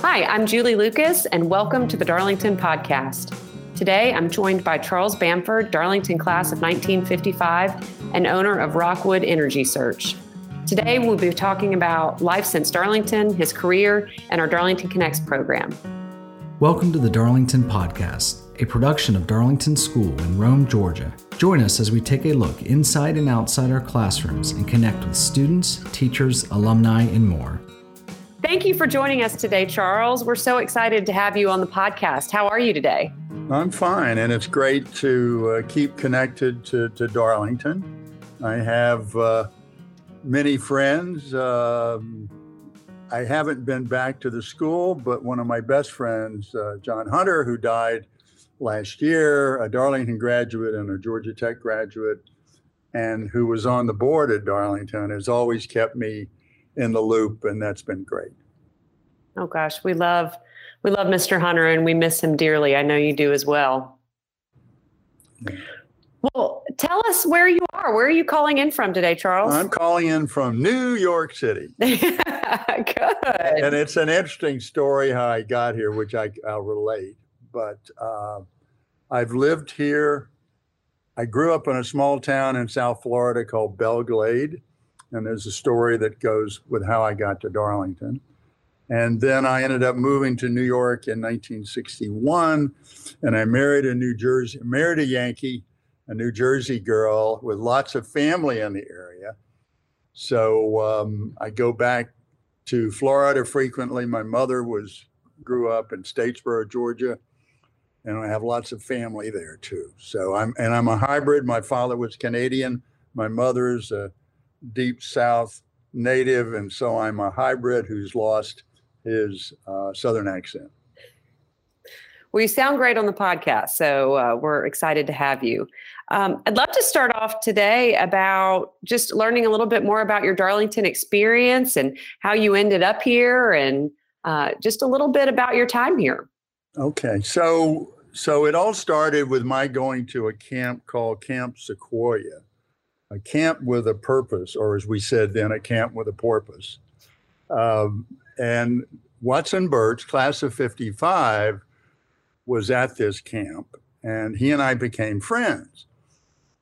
Hi, I'm Julie Lucas, and welcome to the Darlington Podcast. Today, I'm joined by Charles Bamford, Darlington class of 1955 and owner of Rockwood Energy Search. Today, we'll be talking about life since Darlington, his career, and our Darlington Connects program. Welcome to the Darlington Podcast, a production of Darlington School in Rome, Georgia. Join us as we take a look inside and outside our classrooms and connect with students, teachers, alumni, and more. Thank you for joining us today, Charles. We're so excited to have you on the podcast. How are you today? I'm fine, and it's great to uh, keep connected to, to Darlington. I have uh, many friends. Um, I haven't been back to the school, but one of my best friends, uh, John Hunter, who died last year, a Darlington graduate and a Georgia Tech graduate, and who was on the board at Darlington, has always kept me in the loop, and that's been great. Oh gosh, we love we love Mr. Hunter, and we miss him dearly. I know you do as well. Yeah. Well, tell us where you are. Where are you calling in from today, Charles? I'm calling in from New York City. Good. And it's an interesting story how I got here, which I, will relate. But uh, I've lived here. I grew up in a small town in South Florida called Belle Glade. And there's a story that goes with how I got to Darlington. And then I ended up moving to New York in 1961, and I married a New Jersey, married a Yankee, a New Jersey girl with lots of family in the area. So um, I go back to Florida frequently. My mother was grew up in Statesboro, Georgia, and I have lots of family there too. So I'm and I'm a hybrid. My father was Canadian. My mother's a deep South native, and so I'm a hybrid who's lost his uh, Southern accent. Well, you sound great on the podcast, so uh, we're excited to have you. Um, I'd love to start off today about just learning a little bit more about your Darlington experience and how you ended up here, and uh, just a little bit about your time here. Okay, so so it all started with my going to a camp called Camp Sequoyah, a camp with a purpose, or as we said then, a camp with a porpoise. Um, and Watson Birch, class of 55, was at this camp, and he and I became friends.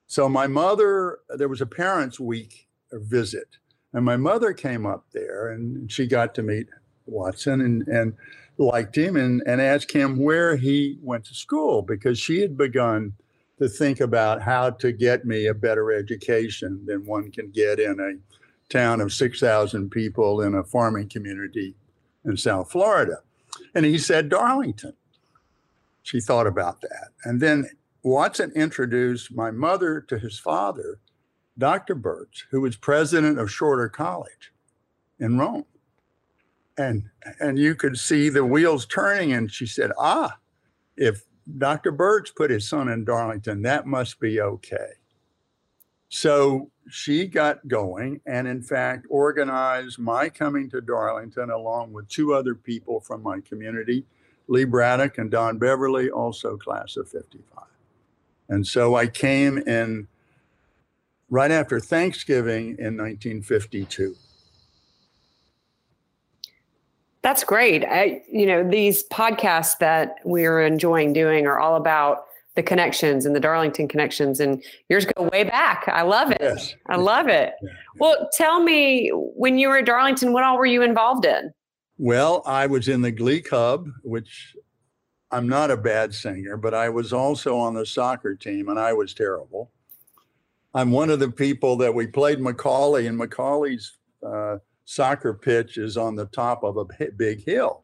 So my mother, there was a parents' week visit, and my mother came up there, and she got to meet Watson and and liked him, and and asked him where he went to school because she had begun to think about how to get me a better education than one can get in a town of 6,000 people in a farming community in South Florida. And he said, Darlington. She thought about that. And then Watson introduced my mother to his father, Dr. Birch, who was president of Shorter College in Rome. And, and you could see the wheels turning. And she said, Ah, if Dr. Birch put his son in Darlington, that must be okay. So she got going and, in fact, organized my coming to Darlington along with two other people from my community, Lee Braddock and Don Beverly, also class of 55. And so I came in right after Thanksgiving in 1952. That's great. I, you know, these podcasts that we're enjoying doing are all about the connections and the Darlington connections, and yours go way back. I love it. Yes. I love it. Well, tell me when you were at Darlington, what all were you involved in? Well, I was in the Glee Club, which I'm not a bad singer, but I was also on the soccer team, and I was terrible. I'm one of the people that we played McCallie, and McCallie's uh, soccer pitch is on the top of a big hill,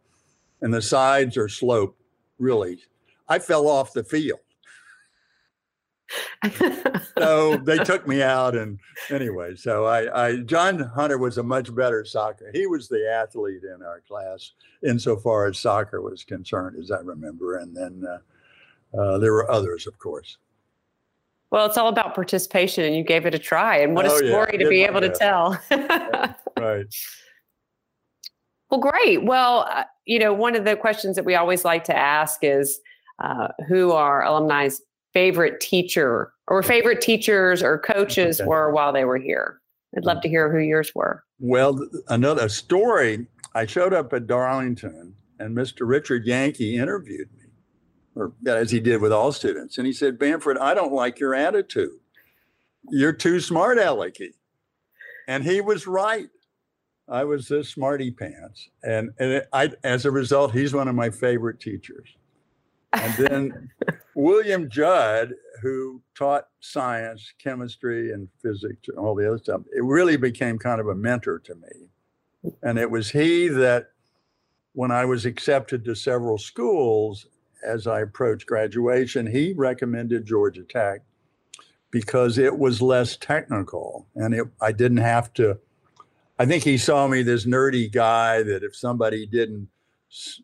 and the sides are sloped. Really, I fell off the field so they took me out and anyway so I, I john hunter was a much better soccer he was the athlete in our class insofar as soccer was concerned as i remember and then uh, uh, there were others of course well it's all about participation and you gave it a try and what oh, a story yeah, to be able best. to tell right well great well uh, you know one of the questions that we always like to ask is uh, who are alumni's favorite teacher or favorite teachers or coaches okay. were while they were here. I'd love to hear who yours were. Well, another story. I showed up at Darlington and Mr. Richard Yankee interviewed me, or as he did with all students. And he said, Bamford, I don't like your attitude. You're too smart, Alecky. And he was right. I was a smarty pants. And, and I, as a result, he's one of my favorite teachers. And then William Judd, who taught science, chemistry, and physics, and all the other stuff, it really became kind of a mentor to me. And it was he that, when I was accepted to several schools as I approached graduation, he recommended Georgia Tech because it was less technical and it, I didn't have to. I think he saw me this nerdy guy that if somebody didn't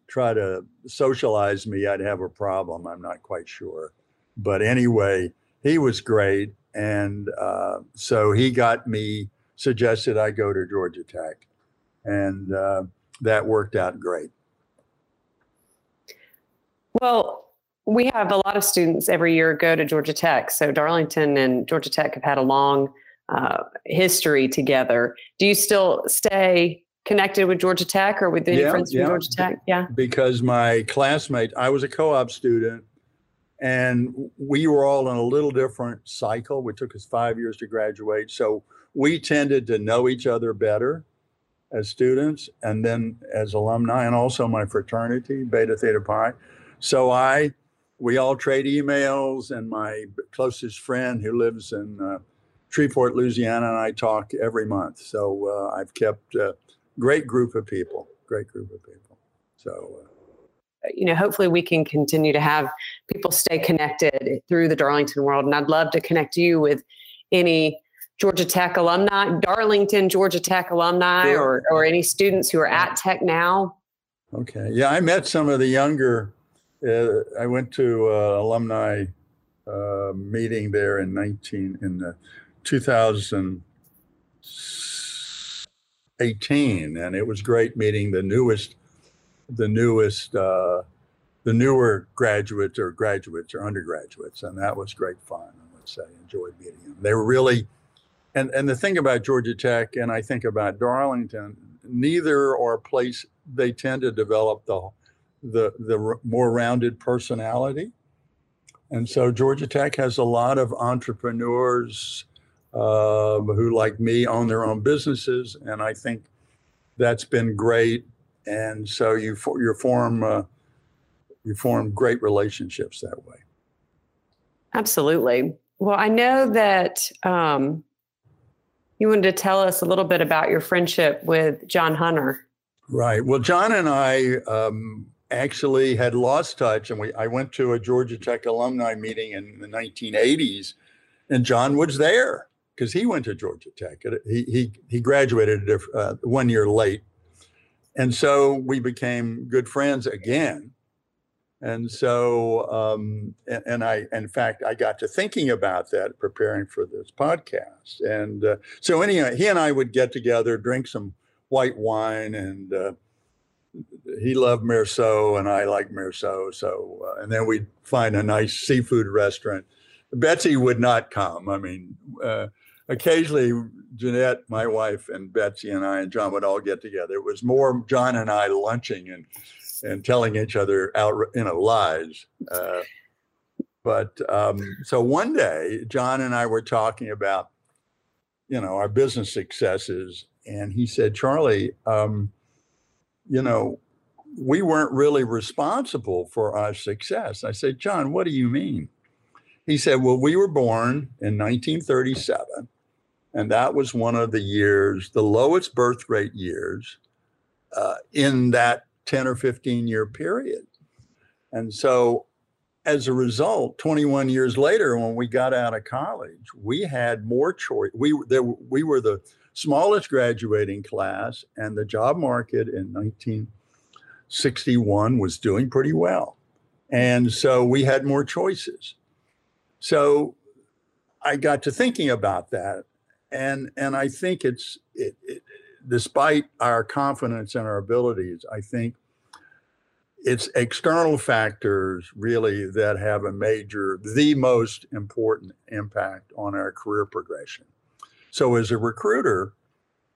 try to socialize me, I'd have a problem. I'm not quite sure. But anyway, he was great. And uh, so he got me, suggested I go to Georgia Tech. And uh, that worked out great. Well, we have a lot of students every year go to Georgia Tech. So Darlington and Georgia Tech have had a long uh, history together. Do you still stay connected with Georgia Tech or with any yeah, friends from yeah. Georgia Tech? Yeah. Because my classmate, I was a co op student and we were all in a little different cycle. It took us five years to graduate. So we tended to know each other better as students and then as alumni and also my fraternity, Beta Theta Pi. So I, we all trade emails and my closest friend who lives in uh, Shreveport, Louisiana, and I talk every month. So uh, I've kept uh, great group of people, great group of people. So, uh, you know, hopefully we can continue to have people stay connected through the Darlington world. And I'd love to connect you with any Georgia Tech alumni, Darlington Georgia Tech alumni, or or any students who are at Tech now. Okay, yeah, I met some of the younger. Uh, I went to uh, alumni uh, meeting there in nineteen in the two thousand 18, and it was great meeting the newest, the newest, uh, the newer graduates or graduates or undergraduates, and that was great fun. I would say enjoyed meeting them. They were really, and and the thing about Georgia Tech, and I think about Darlington, neither are place they tend to develop the the the more rounded personality. And so Georgia Tech has a lot of entrepreneurs uh, who, like me, own their own businesses, and I think that's been great. And so you you form uh, you form great relationships that way. Absolutely. Well, I know that um, you wanted to tell us a little bit about your friendship with John Hunter. Right. Well, John and I um, actually had lost touch, and we I went to a Georgia Tech alumni meeting in the 1980s, and John was there because he went to Georgia Tech. He he he graduated uh, one year late, and so we became good friends again. And so, um, and, and, I, in fact, I got to thinking about that preparing for this podcast. And uh, so, anyway, he and I would get together, drink some white wine, and uh, he loved Meursault, and I like Meursault. So, uh, and then we'd find a nice seafood restaurant. Betsy would not come. I mean, uh, occasionally Jeanette, my wife, and Betsy and I and John would all get together. It was more John and I lunching and and telling each other out, you know, lies. Uh, but um, so one day, John and I were talking about, you know, our business successes, and he said, "Charlie, um, you know, we weren't really responsible for our success." I said, "John, what do you mean?" He said, "Well, we were born in 1937." And that was one of the years, the lowest birth rate years uh, in that 10 or 15 year period. And so, as a result, 21 years later, when we got out of college, we had more choice. We, there, we were the smallest graduating class, and the job market in 1961 was doing pretty well. And so we had more choices. So I got to thinking about that and and I think it's it, it, despite our confidence in our abilities, I think it's external factors really that have a major, the most important impact on our career progression. So as a recruiter,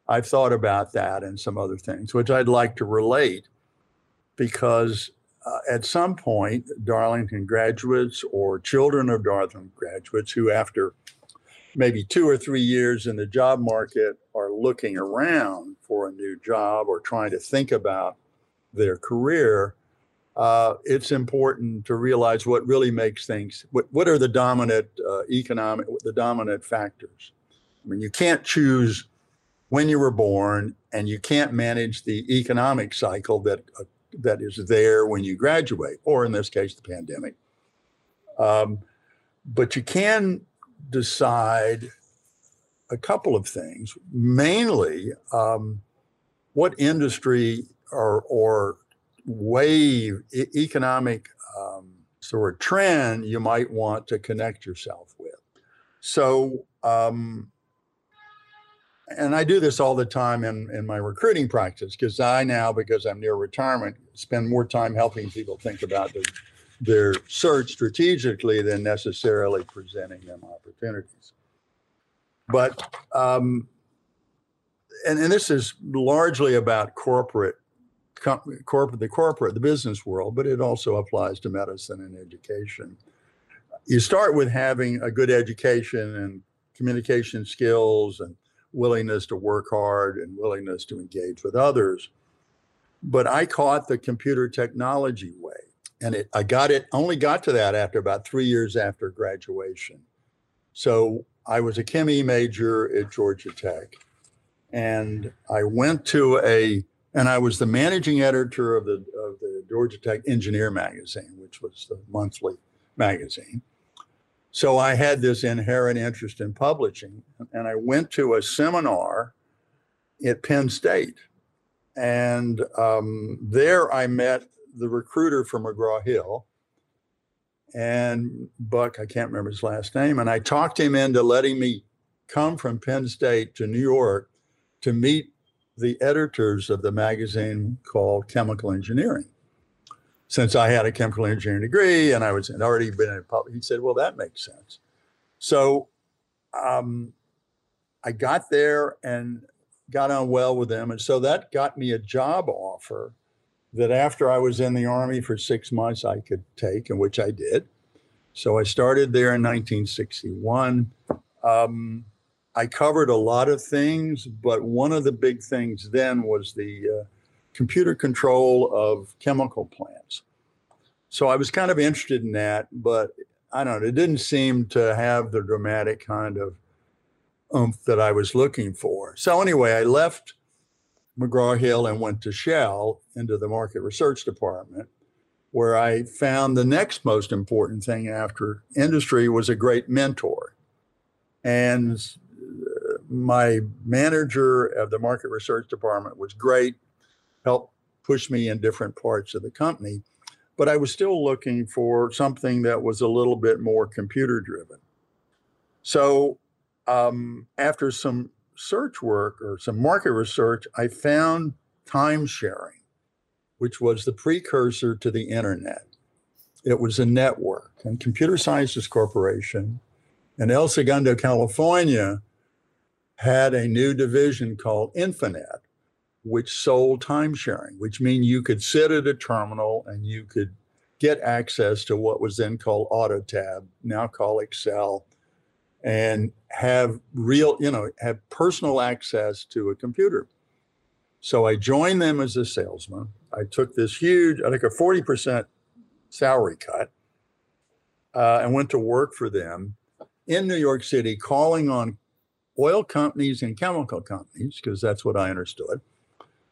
I've thought about that and some other things, which I'd like to relate. because uh, at some point, Darlington graduates or children of Darlington graduates who, after maybe two or three years in the job market, are looking around for a new job or trying to think about their career, uh, it's important to realize what really makes things. What what are the dominant uh, economic, the dominant factors? I mean, you can't choose when you were born, and you can't manage the economic cycle that uh, that is there when you graduate, or in this case, the pandemic. Um, but you can decide a couple of things, mainly um, what industry or, or wave e- economic um, sort of trend you might want to connect yourself with. So, um, and I do this all the time in, in my recruiting practice because I now, because I'm near retirement, spend more time helping people think about their, their search strategically than necessarily presenting them opportunities. But, um, and, and this is largely about corporate, corporate, the corporate, the business world, but it also applies to medicine and education. You start with having a good education and communication skills and willingness to work hard and willingness to engage with others. But I caught the computer technology way. And it, I got it, only got to that after about three years after graduation. So I was a chemie major at Georgia Tech. And I went to a, and I was the managing editor of the, of the Georgia Tech Engineer magazine, which was the monthly magazine. So I had this inherent interest in publishing, and I went to a seminar at Penn State. And um, there I met the recruiter for McGraw Hill and Buck, I can't remember his last name. And I talked him into letting me come from Penn State to New York to meet the editors of the magazine called Chemical Engineering since I had a chemical engineering degree and I was had already been in public, he said, well, that makes sense. So um, I got there and got on well with them. And so that got me a job offer that after I was in the Army for six months, I could take, and which I did. So I started there in 1961. Um, I covered a lot of things, but one of the big things then was the uh, computer control of chemical plants. So I was kind of interested in that, but I don't know, it didn't seem to have the dramatic kind of oomph that I was looking for. So anyway, I left McGraw Hill and went to Shell into the market research department, where I found the next most important thing after industry was a great mentor. And uh, my manager of the market research department was great helped push me in different parts of the company. But I was still looking for something that was a little bit more computer driven. So um, after some search work or some market research, I found time sharing, which was the precursor to the internet. It was a network, and Computer Sciences Corporation in El Segundo, California, had a new division called Infonet, which sold time sharing, which means you could sit at a terminal and you could get access to what was then called AutoTab, now called Excel, and have real, you know, have personal access to a computer. So I joined them as a salesman. I took this huge, I took a 40% salary cut uh, and went to work for them in New York City, calling on oil companies and chemical companies, because that's what I understood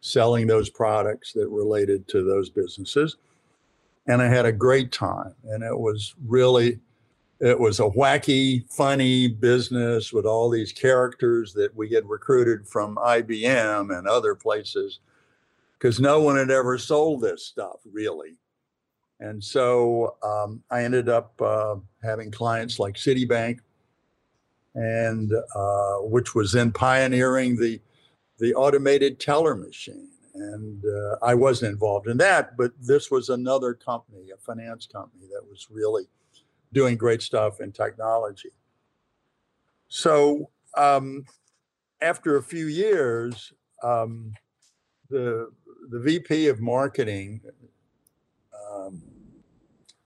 selling those products that related to those businesses. And I had a great time. And it was really, it was a wacky, funny business with all these characters that we had recruited from IBM and other places because no one had ever sold this stuff really. And so um, I ended up uh, having clients like Citibank, and uh, which was then pioneering the the automated teller machine. And uh, I wasn't involved in that, but this was another company, a finance company that was really doing great stuff in technology. So um, after a few years, um, the the VP of marketing, um,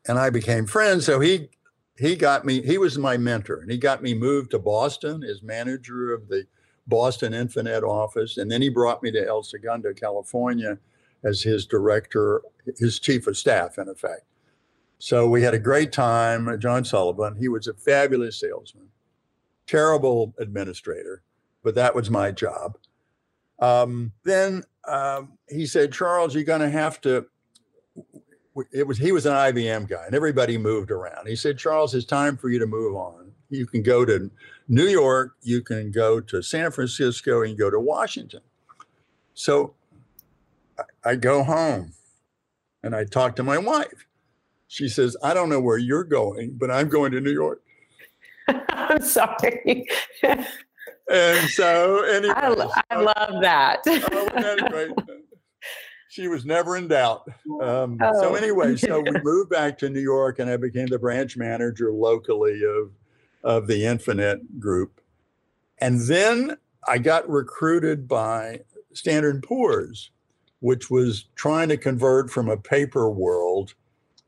and I became friends. So he he got me. He was my mentor, and he got me moved to Boston as manager of the Boston Infonet office, and then he brought me to El Segundo, California, as his director, his chief of staff, in effect. So we had a great time. John Sullivan, he was a fabulous salesman, terrible administrator, but that was my job. Um, then um, he said, Charles, you're going to have to. It was he was an IBM guy, and everybody moved around. He said, Charles, it's time for you to move on. You can go to New York, you can go to San Francisco, and go to Washington. So I go home and I talk to my wife. She says, I don't know where you're going, but I'm going to New York. I'm sorry. and so, anyway, I, lo- I love that. oh, she was never in doubt. Um, oh. So, anyway, so we moved back to New York and I became the branch manager locally of, of the Infonet group. And then I got recruited by Standard & Poor's which was trying to convert from a paper world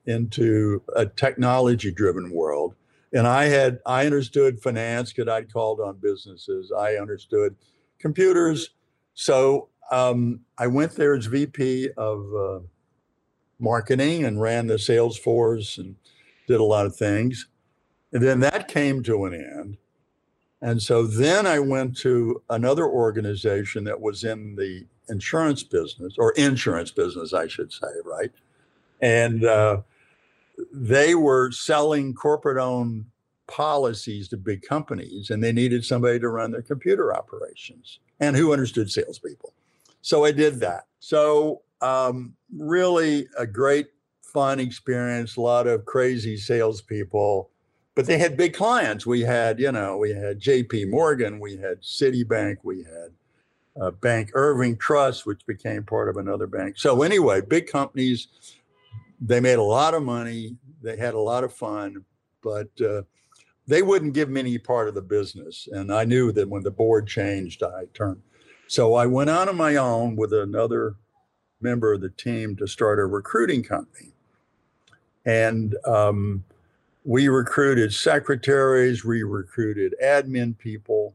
into a technology driven world. And I had, I understood finance because I'd called on businesses. I understood computers. So um, I went there as VP of uh, marketing and ran the sales force and did a lot of things. And then that came to an end. And so then I went to another organization that was in the insurance business or insurance business, I should say, right? And uh, they were selling corporate owned policies to big companies and they needed somebody to run their computer operations and who understood salespeople. So I did that. So, um, really a great, fun experience, a lot of crazy salespeople. But they had big clients. We had, you know, we had JP Morgan, we had Citibank, we had uh, bank, Irving Trust, which became part of another bank. So anyway, big companies, they made a lot of money, they had a lot of fun, but uh, they wouldn't give me any part of the business. And I knew that when the board changed, I turned. So I went on on my own with another member of the team to start a recruiting company. And um, we recruited secretaries, we recruited admin people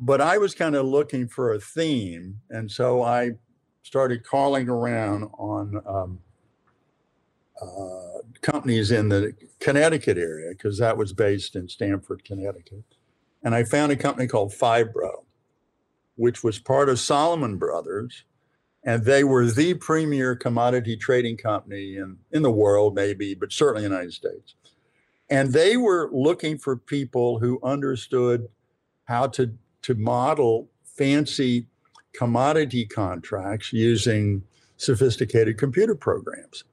but I was kind of looking for a theme, and so I started calling around on um, uh, companies in the Connecticut area because that was based in Stamford, Connecticut, and I found a company called Phibro, which was part of Salomon Brothers, and they were the premier commodity trading company in in the world, maybe, but certainly in the United States. And they were looking for people who understood how to to model fancy commodity contracts using sophisticated computer programs.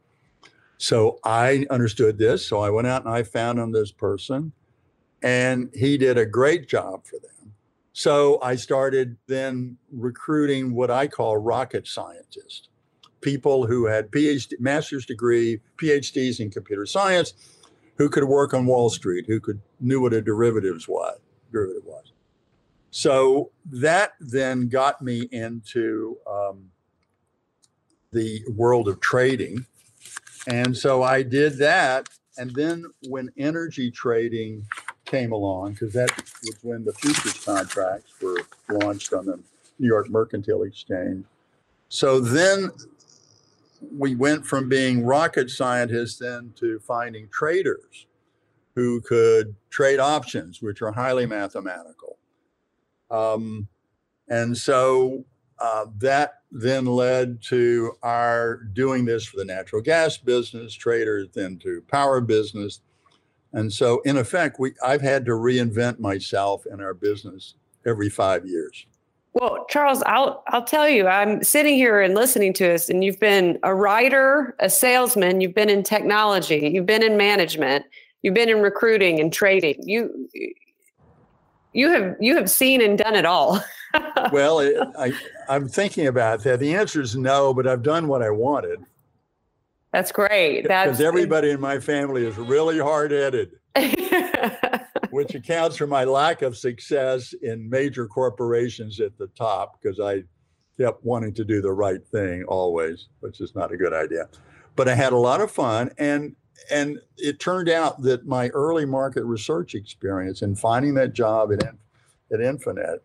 So I understood this. So I went out and I found him this person, and he did a great job for them. So I started then recruiting what I call rocket scientists, people who had PhD, master's degree, PhDs in computer science, who could work on Wall Street, who could knew what a derivatives was, derivative was. So that then got me into um, the world of trading. And so I did that. And then when energy trading came along, because that was when the futures contracts were launched on the New York Mercantile Exchange. So then we went from being rocket scientists then to finding traders who could trade options, which are highly mathematical um, and so uh, that then led to our doing this for the natural gas business, traders, then to power business. And so, in effect, we I've had to reinvent myself and our business every five years. Well, Charles, I'll I'll tell you, I'm sitting here and listening to us, and you've been a writer, a salesman, you've been in technology, you've been in management, you've been in recruiting and trading. You you have you have seen and done it all. well, it, I I'm thinking about that. The answer is no, but I've done what I wanted. That's great. Because everybody in my family is really hard headed, which accounts for my lack of success in major corporations at the top. Because I kept wanting to do the right thing always, which is not a good idea. But I had a lot of fun, and and it turned out that my early market research experience in finding that job at at Infonet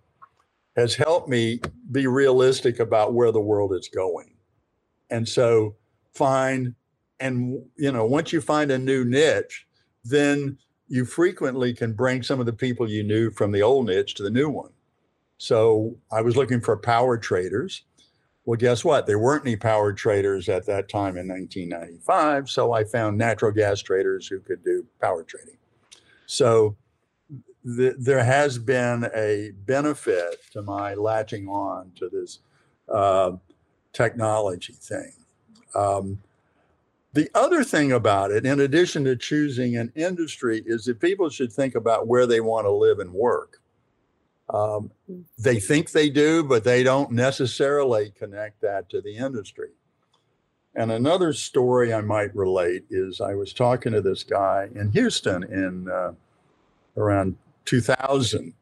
has helped me be realistic about where the world is going. And so find and you know once you find a new niche, then you frequently can bring some of the people you knew from the old niche to the new one. So I was looking for power traders. Well, guess what? There weren't any power traders at that time in 1995. So I found natural gas traders who could do power trading. So the, there has been a benefit to my latching on to this uh, technology thing. Um, the other thing about it, in addition to choosing an industry, is that people should think about where they want to live and work. Um, they think they do, but they don't necessarily connect that to the industry. And another story I might relate is I was talking to this guy in Houston in uh, around 2000.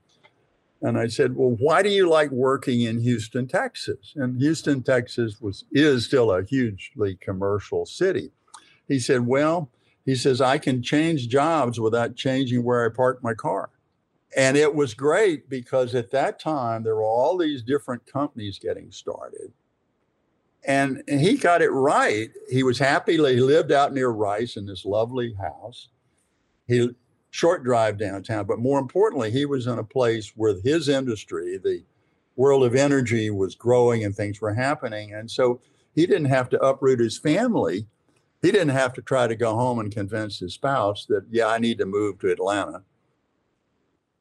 And I said, "Well, why do you like working in Houston, Texas?" And Houston, Texas was is still a hugely commercial city. He said, "Well, he says I can change jobs without changing where I park my car." And it was great because at that time there were all these different companies getting started. And, and he got it right. He was happy. He lived out near Rice in this lovely house. He short drive downtown. But more importantly, he was in a place where his industry, the world of energy, was growing and things were happening. And so he didn't have to uproot his family. He didn't have to try to go home and convince his spouse that, yeah, I need to move to Atlanta.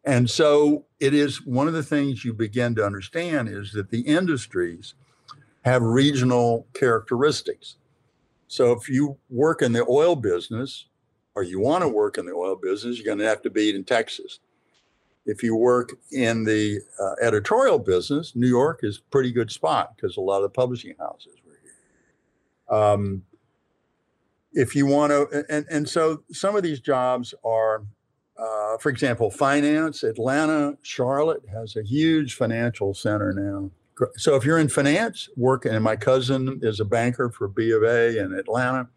And so it is one of the things you begin to understand is that the industries have regional characteristics. So if you work in the oil business, or you want to work in the oil business, you're going to have to be in Texas. If you work in the uh, editorial business, New York is a pretty good spot because a lot of the publishing houses were here. Um, if you want to, and, and so some of these jobs are, uh, for example, finance. Atlanta, Charlotte has a huge financial center now. So if you're in finance, working, and my cousin is a banker for B of A in Atlanta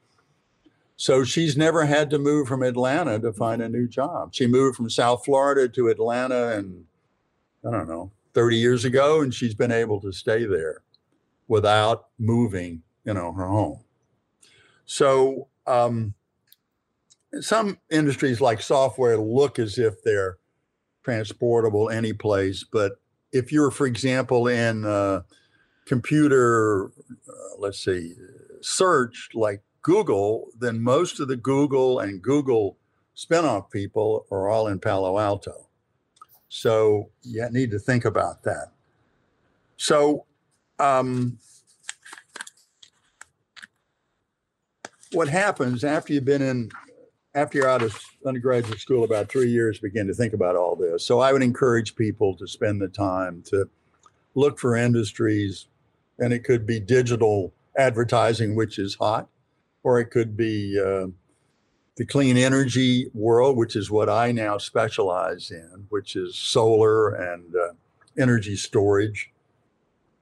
so she's never had to move from Atlanta to find a new job. She moved from South Florida to Atlanta and I don't know, 30 years ago, and she's been able to stay there without moving, you know, her home. So um, some industries like software look as if they're transportable any place, but if you're, for example, in uh, computer, uh, let's see, search like Google, then most of the Google and Google spinoff people are all in Palo Alto. So you need to think about that. So, um, what happens after you've been in, after you're out of undergraduate school about three years, begin to think about all this. So I would encourage people to spend the time to look for industries, and it could be digital advertising, which is hot or it could be uh, the clean energy world, which is what I now specialize in, which is solar and uh, energy storage,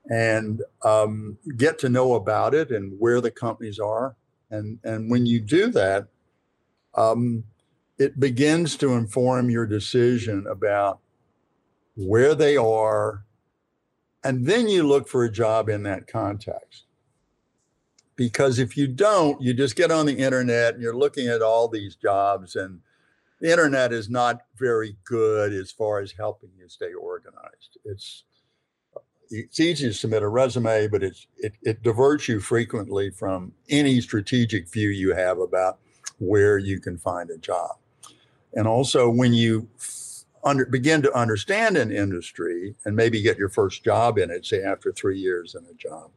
and um, get to know about it and where the companies are. And, and when you do that, um, it begins to inform your decision about where they are. And then you look for a job in that context because if you don't, you just get on the internet and you're looking at all these jobs, and the internet is not very good as far as helping you stay organized. It's it's easy to submit a resume, but it's it, it diverts you frequently from any strategic view you have about where you can find a job. And also, when you under, begin to understand an industry and maybe get your first job in it, say after three years in a job,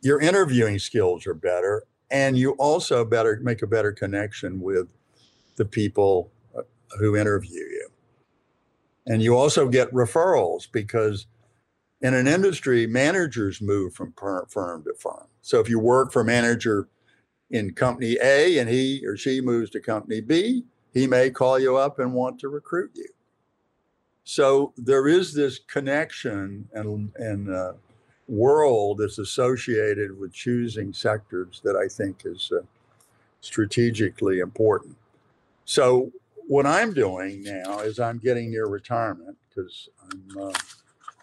your interviewing skills are better and you also better make a better connection with the people uh, who interview you and you also get referrals because in an industry managers move from firm to firm so if you work for manager in company a and he or she moves to company b he may call you up and want to recruit you so there is this connection and and uh, world that's associated with choosing sectors that I think is uh, strategically important. So, what I'm doing now is I'm getting near retirement because I'm uh,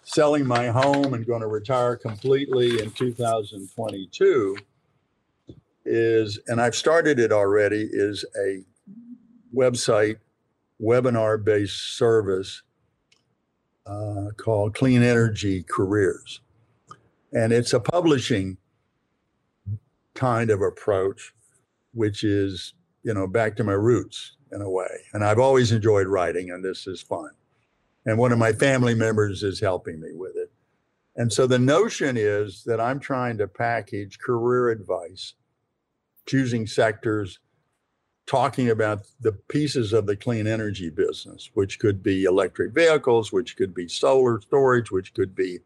selling my home and going to retire completely in 2022 is and I've started it already is a website webinar based service uh, called Clean Energy Careers. And it's a publishing kind of approach, which is, you know, back to my roots in a way. And I've always enjoyed writing, and this is fun. And one of my family members is helping me with it. And so the notion is that I'm trying to package career advice, choosing sectors, talking about the pieces of the clean energy business, which could be electric vehicles, which could be solar storage, which could be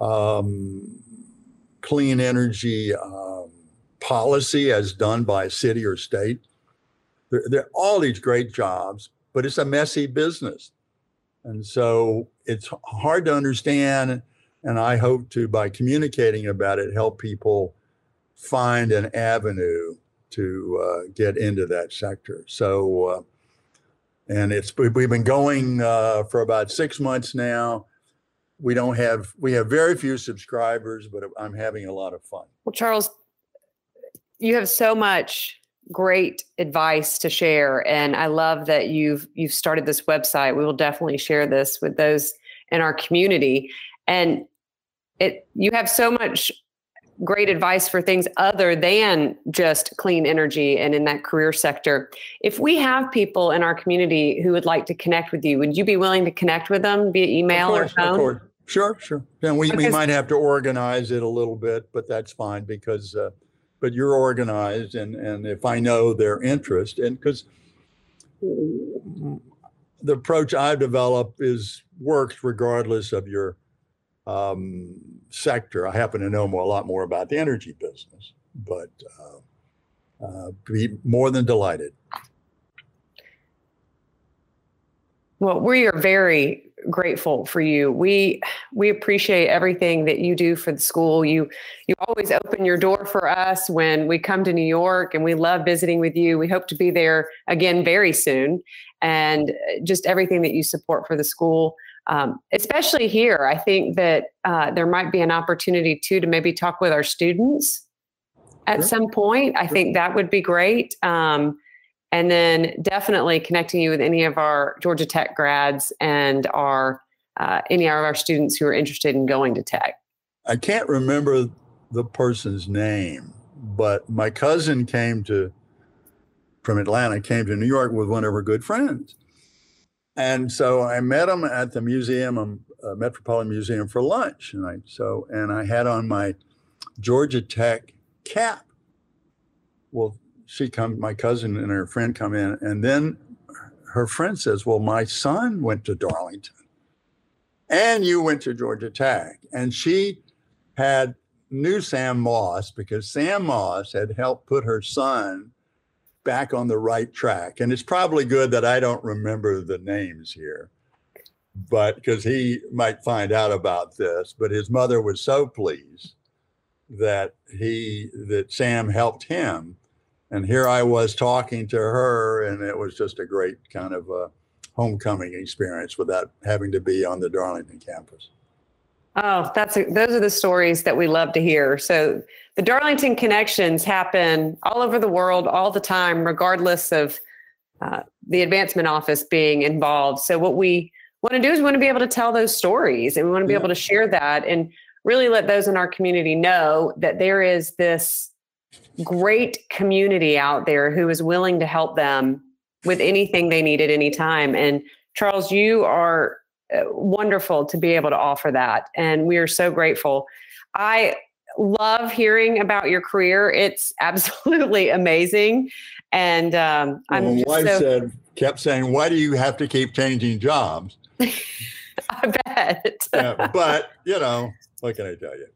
um, clean energy um, policy as done by city or state. There, there are all these great jobs, but it's a messy business. And so it's hard to understand. And I hope to, by communicating about it, help people find an avenue to uh, get into that sector. So, uh, and it's we've been going uh, for about six months now. We don't have we have very few subscribers, but I'm having a lot of fun. Well, Charles, you have so much great advice to share and i love that you've you've started this website we will definitely share this with those in our community and it you have so much great advice for things other than just clean energy and in that career sector. If we have people in our community who would like to connect with you would you be willing to connect with them via email course, or phone? sure sure. And we, we might have to organize it a little bit but that's fine because uh, but you're organized and and if i know their interest and because the approach i've developed is works regardless of your um, sector i happen to know more, a lot more about the energy business but uh, uh, be more than delighted well we are very grateful for you. We we appreciate everything that you do for the school. You you always open your door for us when we come to New York and we love visiting with you. We hope to be there again very soon and just everything that you support for the school. Um, especially here, I think that uh, there might be an opportunity too to maybe talk with our students at sure. some point. I sure. think that would be great. Um, and then definitely connecting you with any of our Georgia Tech grads and our uh, any of our students who are interested in going to Tech. I can't remember the person's name, but my cousin came to from Atlanta, came to New York with one of her good friends. And so I met him at the museum, um, uh, Metropolitan Museum for lunch. And I so and I had on my Georgia Tech cap. Well, she come, my cousin and her friend come in, and then her friend says, "Well, my son went to Darlington, and you went to Georgia Tech," and she had knew Sam Moss because Sam Moss had helped put her son back on the right track. And it's probably good that I don't remember the names here, but because he might find out about this. But his mother was so pleased that he that Sam helped him and here I was talking to her, and it was just a great kind of a homecoming experience without having to be on the Darlington campus. Oh, that's a, those are the stories that we love to hear. So the Darlington connections happen all over the world all the time, regardless of uh, the advancement office being involved. So what we want to do is we want to be able to tell those stories, and we want to be yeah. able to share that, and really let those in our community know that there is this great community out there who is willing to help them with anything they need at any time. And Charles, you are wonderful to be able to offer that. And we are so grateful. I love hearing about your career. It's absolutely amazing. And um, I'm my wife so- said, kept saying, why do you have to keep changing jobs? I bet. yeah, but, you know, what can I tell you?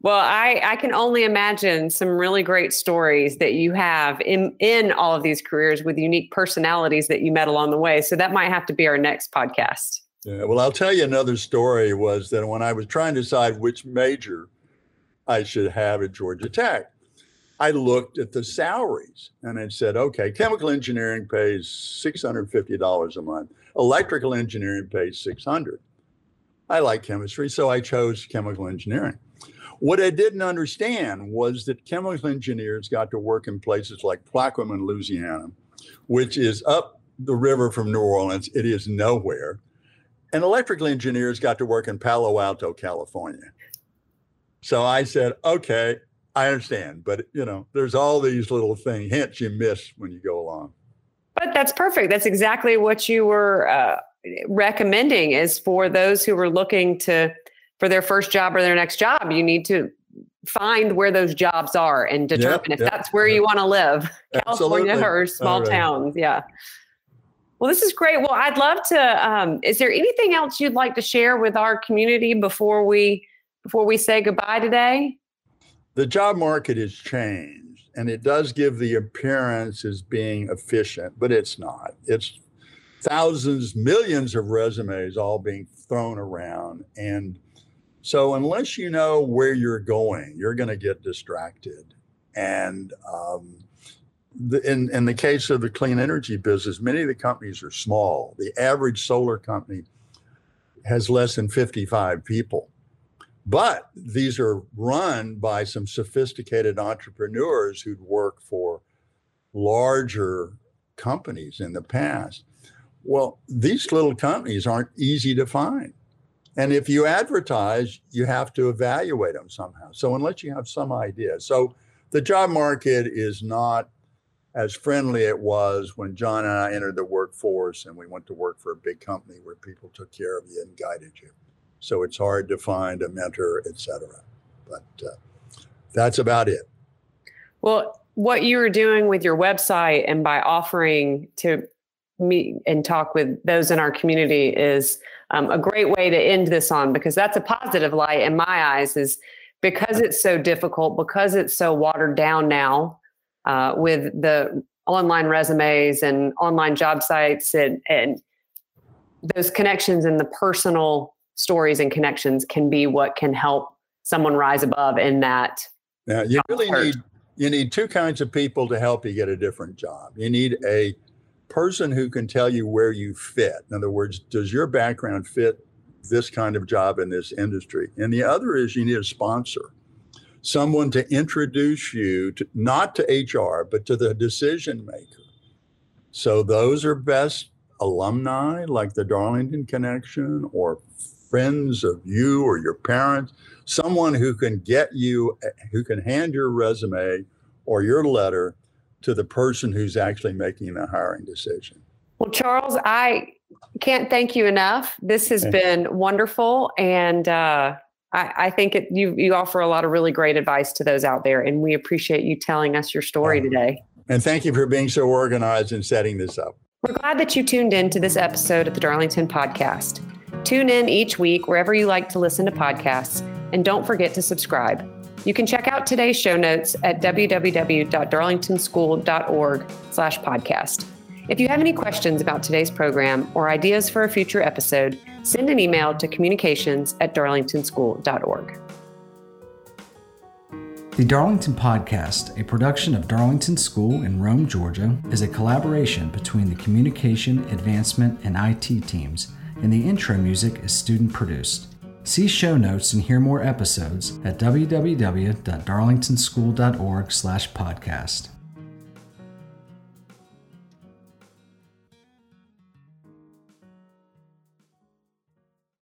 Well, I, I can only imagine some really great stories that you have in, in all of these careers with unique personalities that you met along the way. So that might have to be our next podcast. Yeah, well, I'll tell you another story was that when I was trying to decide which major I should have at Georgia Tech, I looked at the salaries and I said, okay, chemical engineering pays $650 a month. Electrical engineering pays 600. I like chemistry, so I chose chemical engineering. What I didn't understand was that chemical engineers got to work in places like Plaquemine, Louisiana, which is up the river from New Orleans. It is nowhere. And electrical engineers got to work in Palo Alto, California. So I said, okay, I understand, but you know, there's all these little things, hints you miss when you go along. But that's perfect. That's exactly what you were uh, recommending is for those who were looking to for their first job or their next job. You need to find where those jobs are and determine yep, if yep, that's where yep. you want to live, California Absolutely. or small right. towns. Yeah. Well, this is great. Well, I'd love to. Um, is there anything else you'd like to share with our community before we before we say goodbye today? The job market has changed, and it does give the appearance as being efficient, but it's not. It's thousands, millions of resumes all being thrown around, and so unless you know where you're going, you're going to get distracted. And um, the, in, in the case of the clean energy business, many of the companies are small. The average solar company has less than 55 people. But these are run by some sophisticated entrepreneurs who'd worked for larger companies in the past. Well, these little companies aren't easy to find. And if you advertise, you have to evaluate them somehow. So, unless you have some idea. So, the job market is not as friendly it was when John and I entered the workforce and we went to work for a big company where people took care of you and guided you. So it's hard to find a mentor, etc. But uh, that's about it. Well, what you are doing with your website and by offering to meet and talk with those in our community is um, a great way to end this on because that's a positive light in my eyes is because it's so difficult because it's so watered down now uh, with the online resumes and online job sites and, and those connections and the personal stories and connections can be what can help someone rise above in that. Now, you really need you need two kinds of people to help you get a different job. You need a person who can tell you where you fit. In other words, does your background fit this kind of job in this industry? And the other is you need a sponsor, someone to introduce you to not to HR, but to the decision maker. So those are best alumni like the Darlington Connection or friends of you or your parents, someone who can get you, who can hand your resume or your letter to the person who's actually making the hiring decision. Well, Charles, I can't thank you enough. This has been wonderful, and uh, I, I, think it, you you offer a lot of really great advice to those out there, and we appreciate you telling us your story today. And thank you for being so organized and setting this up. We're glad that you tuned in to this episode of the Darlington Podcast. Tune in each week wherever you like to listen to podcasts, and don't forget to subscribe. You can check out today's show notes at www.darlingtonschool.org slash podcast. If you have any questions about today's program or ideas for a future episode, send an email to communications at darlingtonschool.org. The Darlington Podcast, a production of Darlington School in Rome, Georgia, is a collaboration between the Communication, Advancement, and IT teams, and the intro music is student produced. See show notes and hear more episodes at www.darlingtonschool.org/podcast.